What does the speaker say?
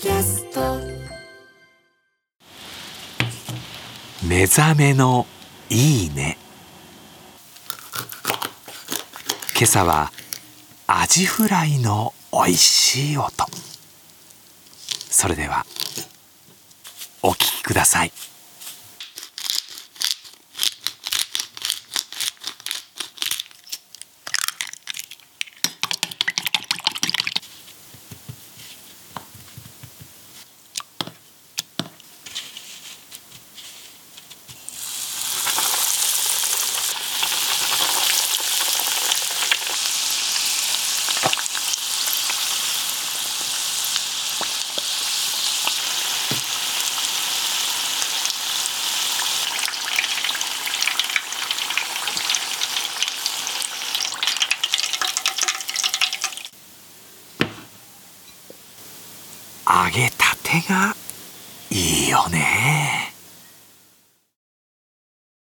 キャスト。目覚めのいいね。今朝はアジフライのおいしい音。それではお聴きください。揚げたてがいいよね。